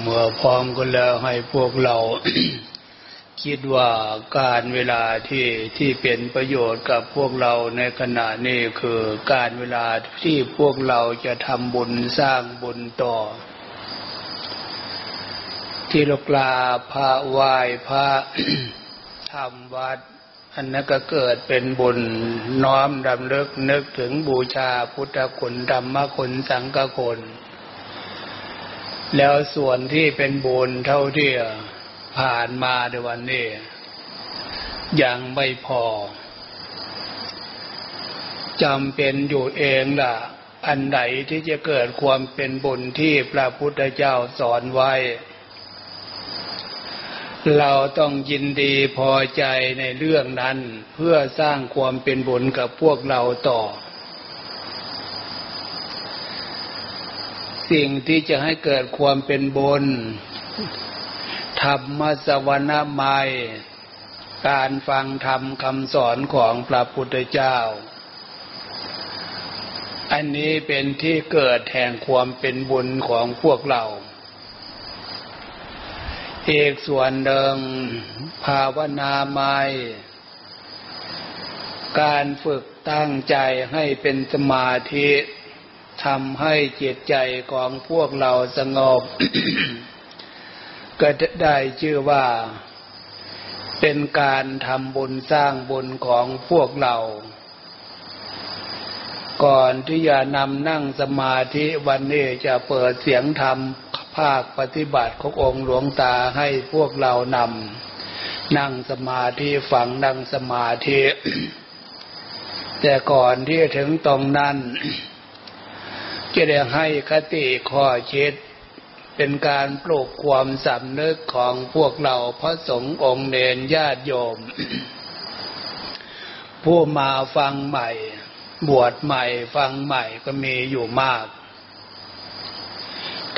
เมื่อพร้อมกันแล้วให้พวกเรา คิดว่าการเวลาที่ที่เป็นประโยชน์กับพวกเราในขณะนี้คือการเวลาที่พวกเราจะทำบุญสร้างบุญต่อ ที่ลกลาพระไหว้พระทำวัด อันนั้นก็เกิดเป็นบุญน้อมดำเลิกนึกถึงบูชาพุทธคุณธรรมคุณสังฆคุณ แล้วส่วนที่เป็นบุญเท่าที่ผ่านมาในวันนี้ ยังไม่พอจำเป็นอยู่เองล่ะ อันไหนที่จะเกิดความเป็นบุญที่พระพุทธเจ้าสอนไว้ เราต้องยินดีพอใจในเรื่องนั้น เพื่อสร้างความเป็นบุญกับพวกเราต่อ สิ่งที่จะให้เกิดความเป็นบุญธรรมสวนาไมยการฟังธรรมคำสอนของพระพุทธเจ้า อันนี้เป็นที่เกิดแห่งความเป็นบุญของพวกเรา อีกส่วนหนึ่งภาวนาไมยการฝึกตั้งใจให้เป็นสมาธิ ทำให้จิตใจของพวกเราสงบ ก็ได้ชื่อว่า เป็นการทำบุญสร้างบุญของพวกเรา ก่อนที่จะนำนั่งสมาธิวันนี้จะเปิดเสียงธรรมภาคปฏิบัติขององค์หลวงตาให้พวกเรานำนั่งสมาธิฝังนั่งสมาธิ แต่ก่อนที่ถึงตรงนั้น จะได้ให้คติข้อคิดเป็นการปลูกความสำนึกของพวกเราพระสงฆ์องค์เนรญาติโยม ผู้มาฟังใหม่ บวชใหม่ฟังใหม่ก็มีอยู่มาก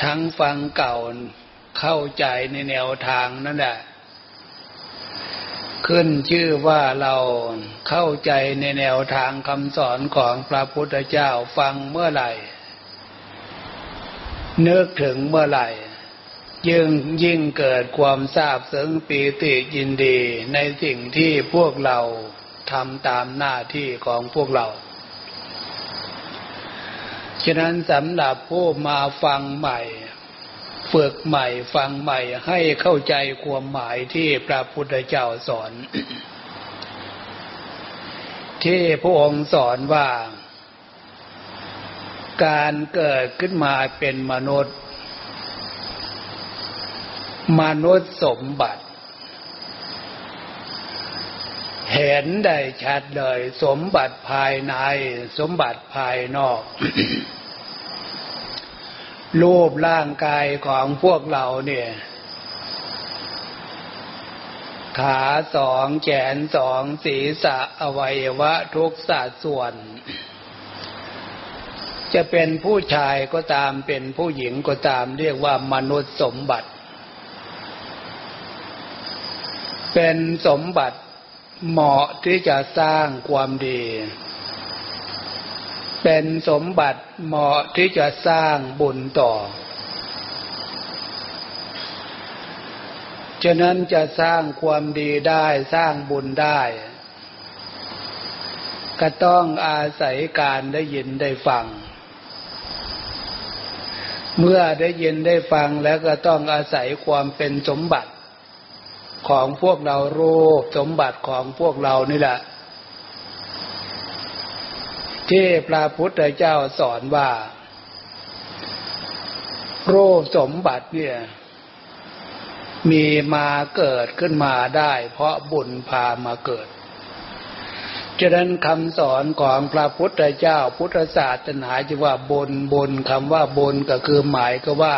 ทั้งฟังเก่าเข้าใจในแนวทางนั่นแหละขึ้นชื่อว่าเราเข้าใจในแนวทางคำสอนของพระพุทธเจ้าฟังเมื่อไหร่ นึกถึงเมื่อไหร่ยิ่งยิ่งเกิดความทราบซึ้งปีติยินดีในสิ่งที่พวกเราทำตามหน้าที่ของพวกเรา ฉะนั้นสำหรับผู้มาฟังใหม่ ฝึกใหม่ฟังใหม่ให้เข้าใจความหมายที่พระพุทธเจ้าสอน ที่พระองค์สอนว่า การเกิดขึ้นมาเป็นมนุษย์ มนุษย์สมบัติ เห็นได้ชัดเลย สมบัติภายใน สมบัติภายนอก รูปร่างกายของพวกเราเนี่ย ขาสองแขนสองศีรษะอวัยวะทุกสัดส่วน จะเป็นผู้ชายก็ตามเป็นผู้หญิงก็ตามเรียกว่ามนุษย์สมบัติ เป็นสมบัติเหมาะที่จะสร้างความดี เป็นสมบัติเหมาะที่จะสร้างบุญต่อ ฉะนั้นจะสร้างความดีได้สร้างบุญได้ ก็ต้องอาศัยการได้ยินได้ฟัง เมื่อได้ยินได้ฟังแล้วก็ต้องอาศัยความเป็นสมบัติ ของพวกเรารูปสมบัติของพวกเรานี่แหละ ที่พระพุทธเจ้าสอนว่ารูปสมบัติเนี่ย มีมาเกิดขึ้นมาได้ เพราะบุญพามาเกิด ฉะนั้นคำสอนของพระพุทธเจ้าพุทธศาสนาจะว่าบนบนคำว่าบนก็คือหมายก็ว่า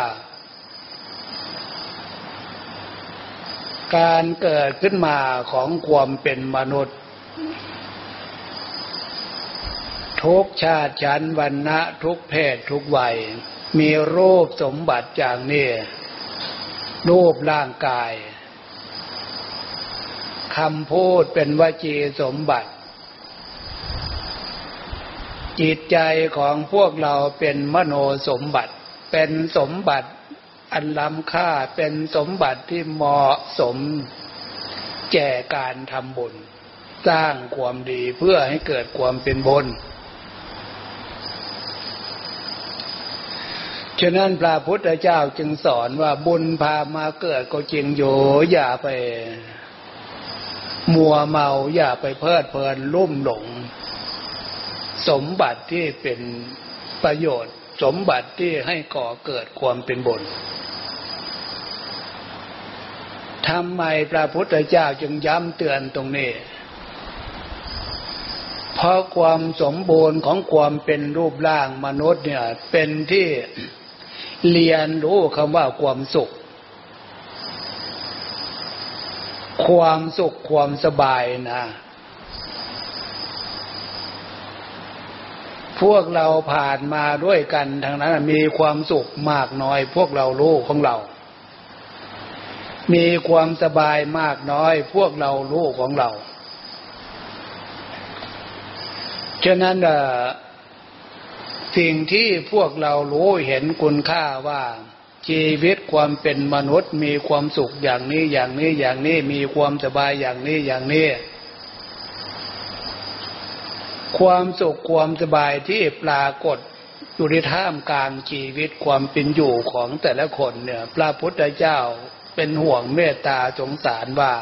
การเกิดขึ้นมาของความเป็นมนุษย์ ทุกชาติชั้นวันนะทุกเพศทุกวัย มีรูปสมบัติอย่างนี้รูปร่างกายคำพูดเป็นวจีสมบัติ จิตใจของพวกเราเป็นมโนสมบัติ เป็นสมบัติอันล้ำค่าเป็นสมบัติที่เหมาะสมแก่การทำบุญ สร้างความดีเพื่อให้เกิดความเป็นบุญฉะนั้นพระพุทธเจ้าจึงสอนว่าบุญพามาเกิดก็จริงอยู่อย่าไป มัวเมาอย่าไปเพลิดเพลินลุ่มหลง สมบัติที่เป็นประโยชน์ สมบัติที่ให้ก่อเกิดความเป็นบุญทำไมพระพุทธเจ้าจึงย้ำเตือนตรงนี้ เพราะความสมบูรณ์ของความเป็นรูปร่างมนุษย์เนี่ย เป็นที่เรียนรู้คำว่าความสุข ความสุขความสบายนะ พวกเราผ่านมาด้วยกันทางนั้นมีความสุขมากน้อย พวกเรารู้ของเรา มีความสบายมากน้อย พวกเรารู้ของเรา ฉะนั้นสิ่งที่พวกเรารู้เห็นคุณค่าว่าชีวิตความเป็นมนุษย์มีความสุขอย่างนี้อย่างนี้อย่างนี้มีความสบายอย่างนี้อย่างนี้ ความสุขความสบายที่ปรากฏอยู่ในท่ามกลางชีวิตความเป็นอยู่ของแต่ละคนเนี่ยพระพุทธเจ้าเป็นห่วงเมตตาสงสารว่า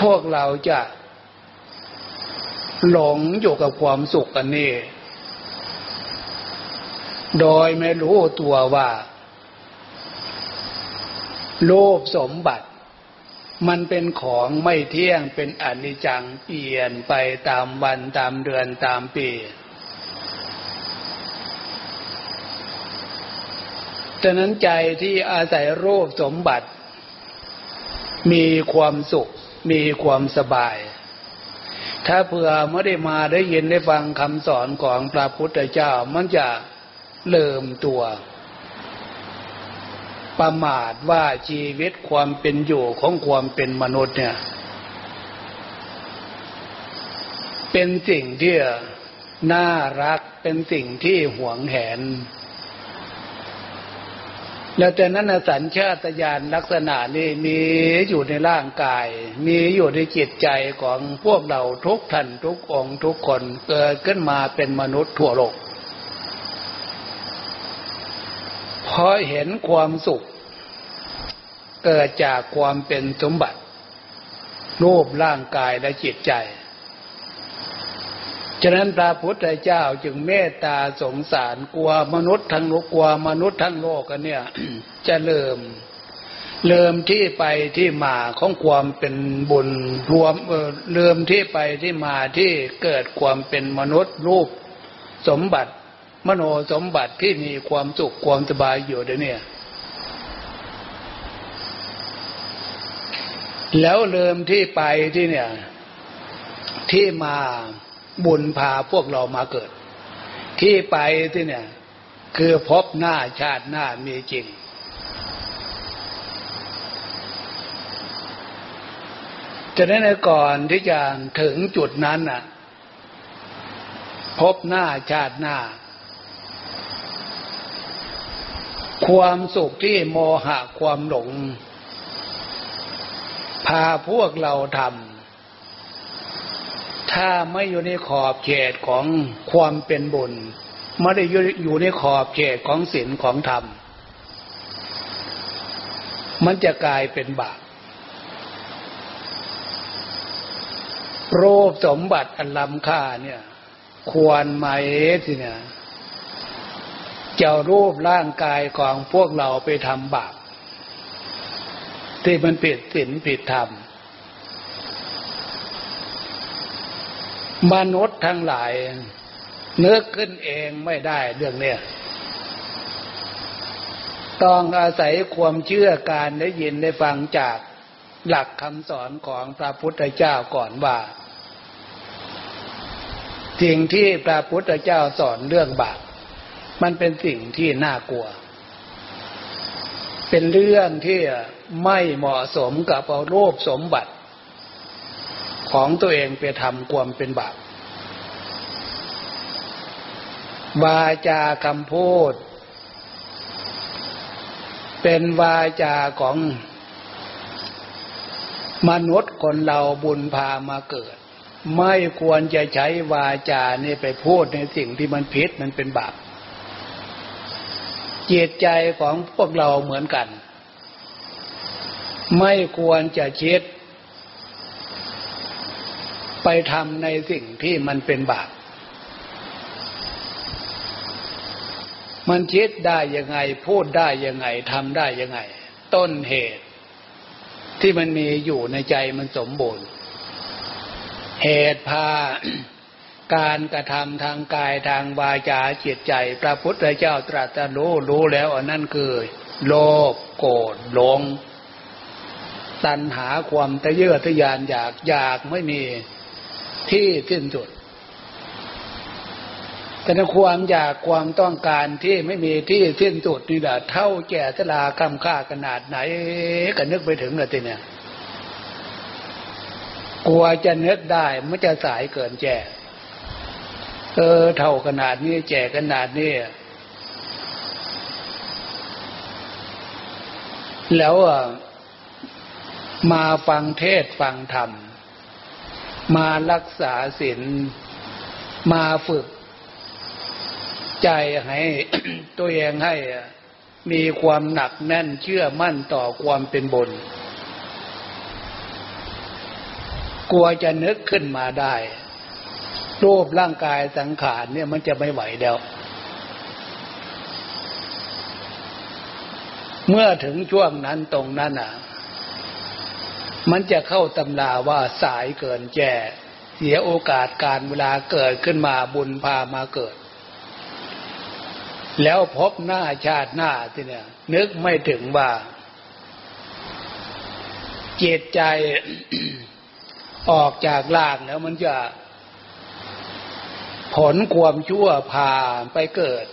พวกเราจะหลงอยู่กับความสุขอันนี้โดยไม่รู้ตัวว่า โลภสมบัติ มันเป็นของไม่เที่ยงเป็นอนิจจังเปลี่ยนไปตามวันตามเดือนตามปี ฉะนั้นใจที่อาศัยรูปสมบัติ มีความสุข มีความสบาย ถ้าเผื่อไม่ได้มาได้ยินได้ฟังคำสอนของพระพุทธเจ้ามันจะเลิมตัว ประมาทว่าชีวิตความเป็นอยู่ของความเป็นมนุษย์เนี่ย เป็นสิ่งที่น่ารักเป็นสิ่งที่หวงแหน แล้วแต่นั้นสัญชาตญาณลักษณะนี้มีอยู่ในร่างกาย มีอยู่ในจิตใจของพวกเราทุกท่านทุกองทุกคนเกิดขึ้นมาเป็นมนุษย์ทั่วโลกเพ ราะเห็นความสุข เกิดจากความเป็นสมบัติ รูปร่างกายและจิตใจ ฉะนั้นพระพุทธเจ้าจึงเมตตาสงสารกลัวมนุษย์ทั้งโลกกลัวมนุษย์ทั้งโลกกันเนี่ยจะเริ่มเริ่มที่ไปที่มาของความเป็นบุญรวมเริ่มที่ไปที่มาที่เกิดความเป็นมนุษย์รูปสมบัติ มโนสมบัติที่มีความสุขความสบายอยู่เดี๋ยวนี้แล้วเริ่มที่ไปที่เนี่ย ที่มาบุญพาพวกเรามาเกิด ที่ไปที่เนี่ย คือพบหน้าชาติหน้ามีจริง จะนั้นก่อนที่จะถึงจุดนั้นน่ะ พบหน้าชาติหน้า ความสุขที่โมหะความหลง พาพวกเราทำถ้าไม่อยู่ในขอบเขตของความเป็นบุญไม่ได้อยู่ในขอบเขตของศีลของธรรม มันจะกลายเป็นบาปโรคสมบัติอันล้ำค่าเนี่ย ควรไหมสิเนี่ย จะรูปร่างกายของพวกเราไปทำบาปที่มันผิดศีลผิดธรรม มนุษย์ทั้งหลายเนื้อขึ้นเองไม่ได้เรื่องเนี้ยต้องอาศัยความเชื่อการได้ยินได้ฟังจากหลักคำสอนของพระพุทธเจ้าก่อนว่าสิ่งที่พระพุทธเจ้าสอนเรื่องบาป มันเป็นสิ่งที่น่ากลัว เป็นเรื่องที่ไม่เหมาะสมกับเอาโลภสมบัติ ของตัวเองไปทำความเป็นบาปวาจาคำพูด เป็นวาจาของมนุษย์คนเราบุญพามาเกิด ไม่ควรจะใช้วาจานี่ไปพูดในสิ่งที่มันผิดมันเป็นบาป จิตใจของพวกเราเหมือนกัน ไม่ควรจะคิด ไปทำในสิ่งที่มันเป็นบาปมันคิดได้ยังไง พูดได้ยังไงทำได้ยังไง ต้นเหตุ ที่มันมีอยู่ในใจมันสมบูรณ์ เหตุพา การกระทำทางกายทางวาจาจิตใจ พระพุทธเจ้าตรัสรู้รู้แล้วอันนั้นคือ โลภโกรธหลง ตัณหาความทะเยอทะยานอยากอยากไม่มีที่สิ้นสุดแต่ความอยากความต้องการที่ไม่มีที่สิ้นสุดนี่แหละเท่าแก่ชราคำค่าขนาดไหนก็นึกไปถึงเลยทีเนี่ยกลัวจะนึกได้มันจะสายเกินแก่ เออเท่าขนาดนี้ แจกขนาดนี้แล้วมาฟังเทศฟังธรรม มารักษาศีลมาฝึก ใจให้ตัวเองให้มีความหนักแน่นเชื่อมั่นต่อความเป็นบุญกลัวจะนึกขึ้นมาได้ รูปร่างกายสังขารเนี่ยมันจะไม่ไหวแล้ว เมื่อถึงช่วงนั้นตรงนั้นอะ มันจะเข้าตำราว่าสายเกินแก่เสียโอกาสการเวลาเกิดขึ้นมาบุญพามาเกิด แล้วพบหน้าชาติหน้าที่เนี่ย นึกไม่ถึงว่าจิตใจออกจากลากแล้วมันจะ ผลความชั่วพาไปเกิด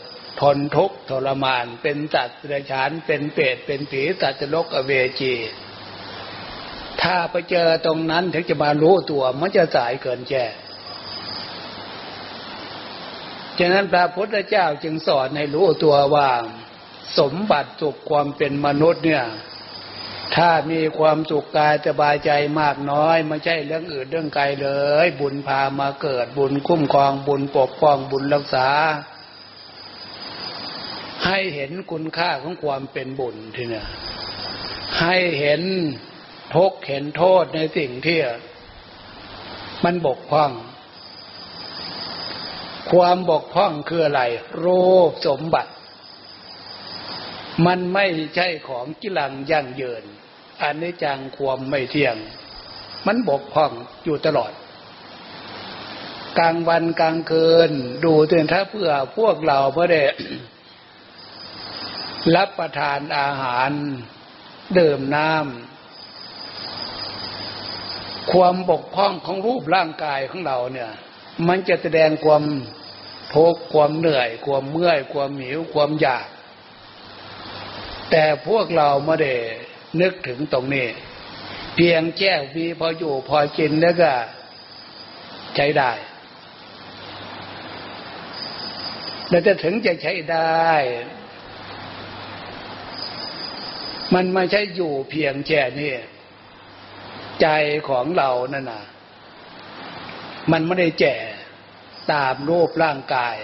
ทนทุกข์ทรมาน เป็นสัตว์เดรัจฉานเป็นเปรตเป็นผีสัตว์โลกอเวจี ถ้าไปเจอตรงนั้นถึงจะมารู้ตัวมันจะสายเกินแก่ฉะนั้นพระพุทธเจ้าจึงสอนให้รู้ตัวว่า สมบัติสุขความเป็นมนุษย์เนี่ย ถ้ามีความสุขกายสบายใจมากน้อยไม่ใช่เรื่องอื่นเรื่องไกลเลย บุญพามาเกิดบุญคุ้มครองบุญปกป้องบุญรักษา ให้เห็นคุณค่าของความเป็นบุญทีเนี่ยให้เห็นทุกเห็นโทษในสิ่งที่มันบกพร่อง ความบกพร่องคืออะไร รูปสมบัติ มันไม่ใช่ของกิลังยั่งยืนอันนี้จังความไม่เที่ยง มันบกพร่องอยู่ตลอด กลางวันกลางคืน ดูเตือนถ้าเพื่อพวกเราเพื่อได้รับประทานอาหารดื่มน้ำความบกพร่องของรูปร่างกายของเราเนี่ย มันจะแสดงความทุกข์ความเหนื่อย ความเมื่อย ความหิวความอยาก แต่พวกเราไม่ได้นึกถึงตรงนี้ เพียงแก้วีพออยู่พอกินแล้วก็ใช้ได้แต่จะถึงจะใช้ได้ มันไม่ใช่อยู่เพียงแค่นี้ใจของเรานั่นน่ะ มันไม่ได้แจ่ตามรูปร่างกาย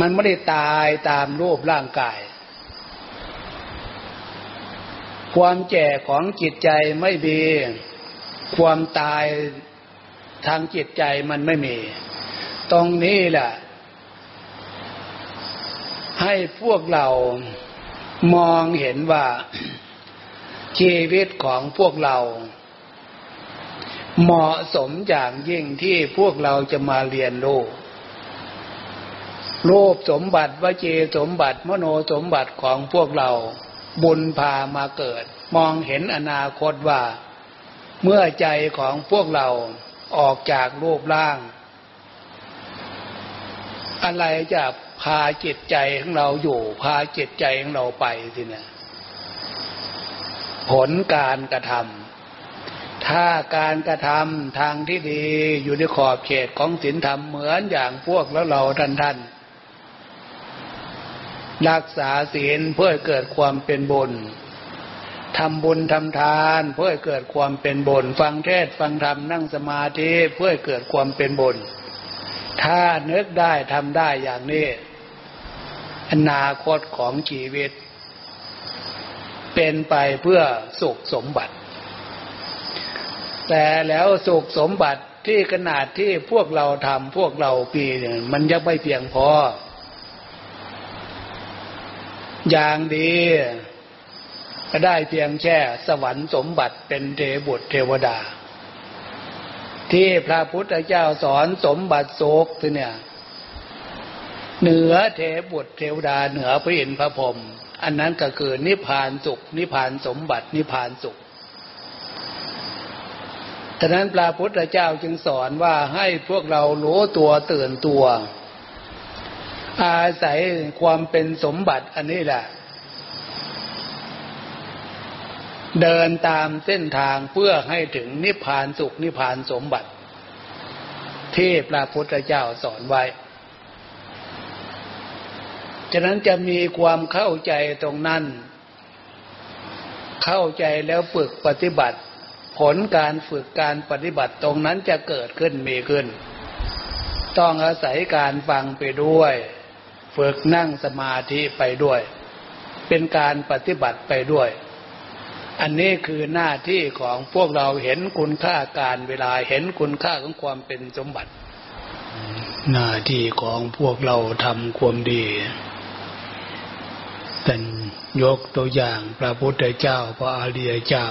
มันไม่ได้ตายตามรูปร่างกาย ความแก่ของจิตใจไม่มี ความตายทางจิตใจมันไม่มี ตรงนี้แหละให้พวกเรามองเห็นว่าชีวิตของพวกเรา เหมาะสมอย่างยิ่งที่พวกเราจะมาเรียนรู้ รูปสมบัติวเจสมบัติมโนสมบัติของพวกเรา บุญพามาเกิด มองเห็นอนาคตว่า เมื่อใจของพวกเราออกจากรูปร่าง อะไรจะพาจิตใจของเราอยู่ พาจิตใจของเราไปสินะผลการกระทำถ้าการกระทำทางที่ดีอยู่ในขอบเขตของศีลธรรมเหมือนอย่างพวกแล้วเราท่านท่าน รักษาศีลเพื่อเกิดความเป็นบุญทำบุญทำทานเพื่อเกิดความเป็นบุญฟังเทศฟังธรรมนั่งสมาธิเพื่อเกิดความเป็นบุญถ้านึกได้ทำได้อย่างนี้อนาคตของชีวิต เป็นไปเพื่อสุขสมบัติ แต่แล้วสุขสมบัติที่ขนาดที่พวกเราทำพวกเราปีเนี่ยมันยังไม่เพียงพอ อย่างดีก็ได้เพียงแค่สวรรค์สมบัติเป็นเทบุตรเทวดา ที่พระพุทธเจ้าสอนสมบัติโศกเนี่ยเหนือเทบุตรเทวดาเหนือพระอินทร์พระพรหมอันนั้นก็คือนิพพานสุข นิพพานสมบัตินิพพานสุขฉะนั้นพระพุทธเจ้าจึงสอนว่าให้พวกเรารู้ตัวตื่นตัว อาศัยความเป็นสมบัติอันนี้แหละ เดินตามเส้นทางเพื่อให้ถึงนิพพานสุขนิพพานสมบัติ ที่พระพุทธเจ้าสอนไว้ ฉะนั้นจะมีความเข้าใจตรงนั้น เข้าใจแล้วฝึกปฏิบัติ ผลการฝึกการปฏิบัติตรงนั้นจะเกิดขึ้นมีขึ้นต้องอาศัยการฟังไปด้วย ฝึกนั่งสมาธิไปด้วย เป็นการปฏิบัติไปด้วย อันนี้คือหน้าที่ของพวกเราเห็นคุณค่าการเวลาเห็นคุณค่าของความเป็นสมบัติ หน้าที่ของพวกเราทำความดีเป็นยกตัวอย่างพระพุทธเจ้าพระอริยเจ้า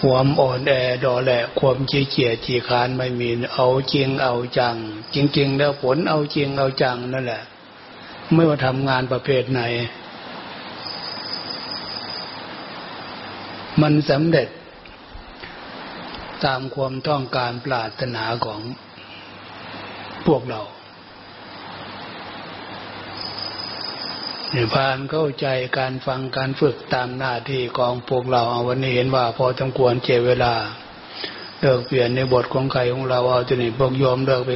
ความอ่อนแอดอแหละความขี้เกียจขี้คานไม่มีเอาจริงเอาจัง จริง ๆ แล้วผลเอาจริงเอาจังนั่นแหละ ไม่ว่าทำงานประเภทไหน มันสำเร็จ ตามความต้องการปรารถนาของพวกเรา เนี่ยพานเข้าใจการฟังการฝึกตามหน้าที่ของพวกเราเอาวันนี้เห็นว่าพอสมควรเจเวลาเลิกเปลี่ยนในบทของใครของเราเอาจะนี่พวกยอมเลิกไป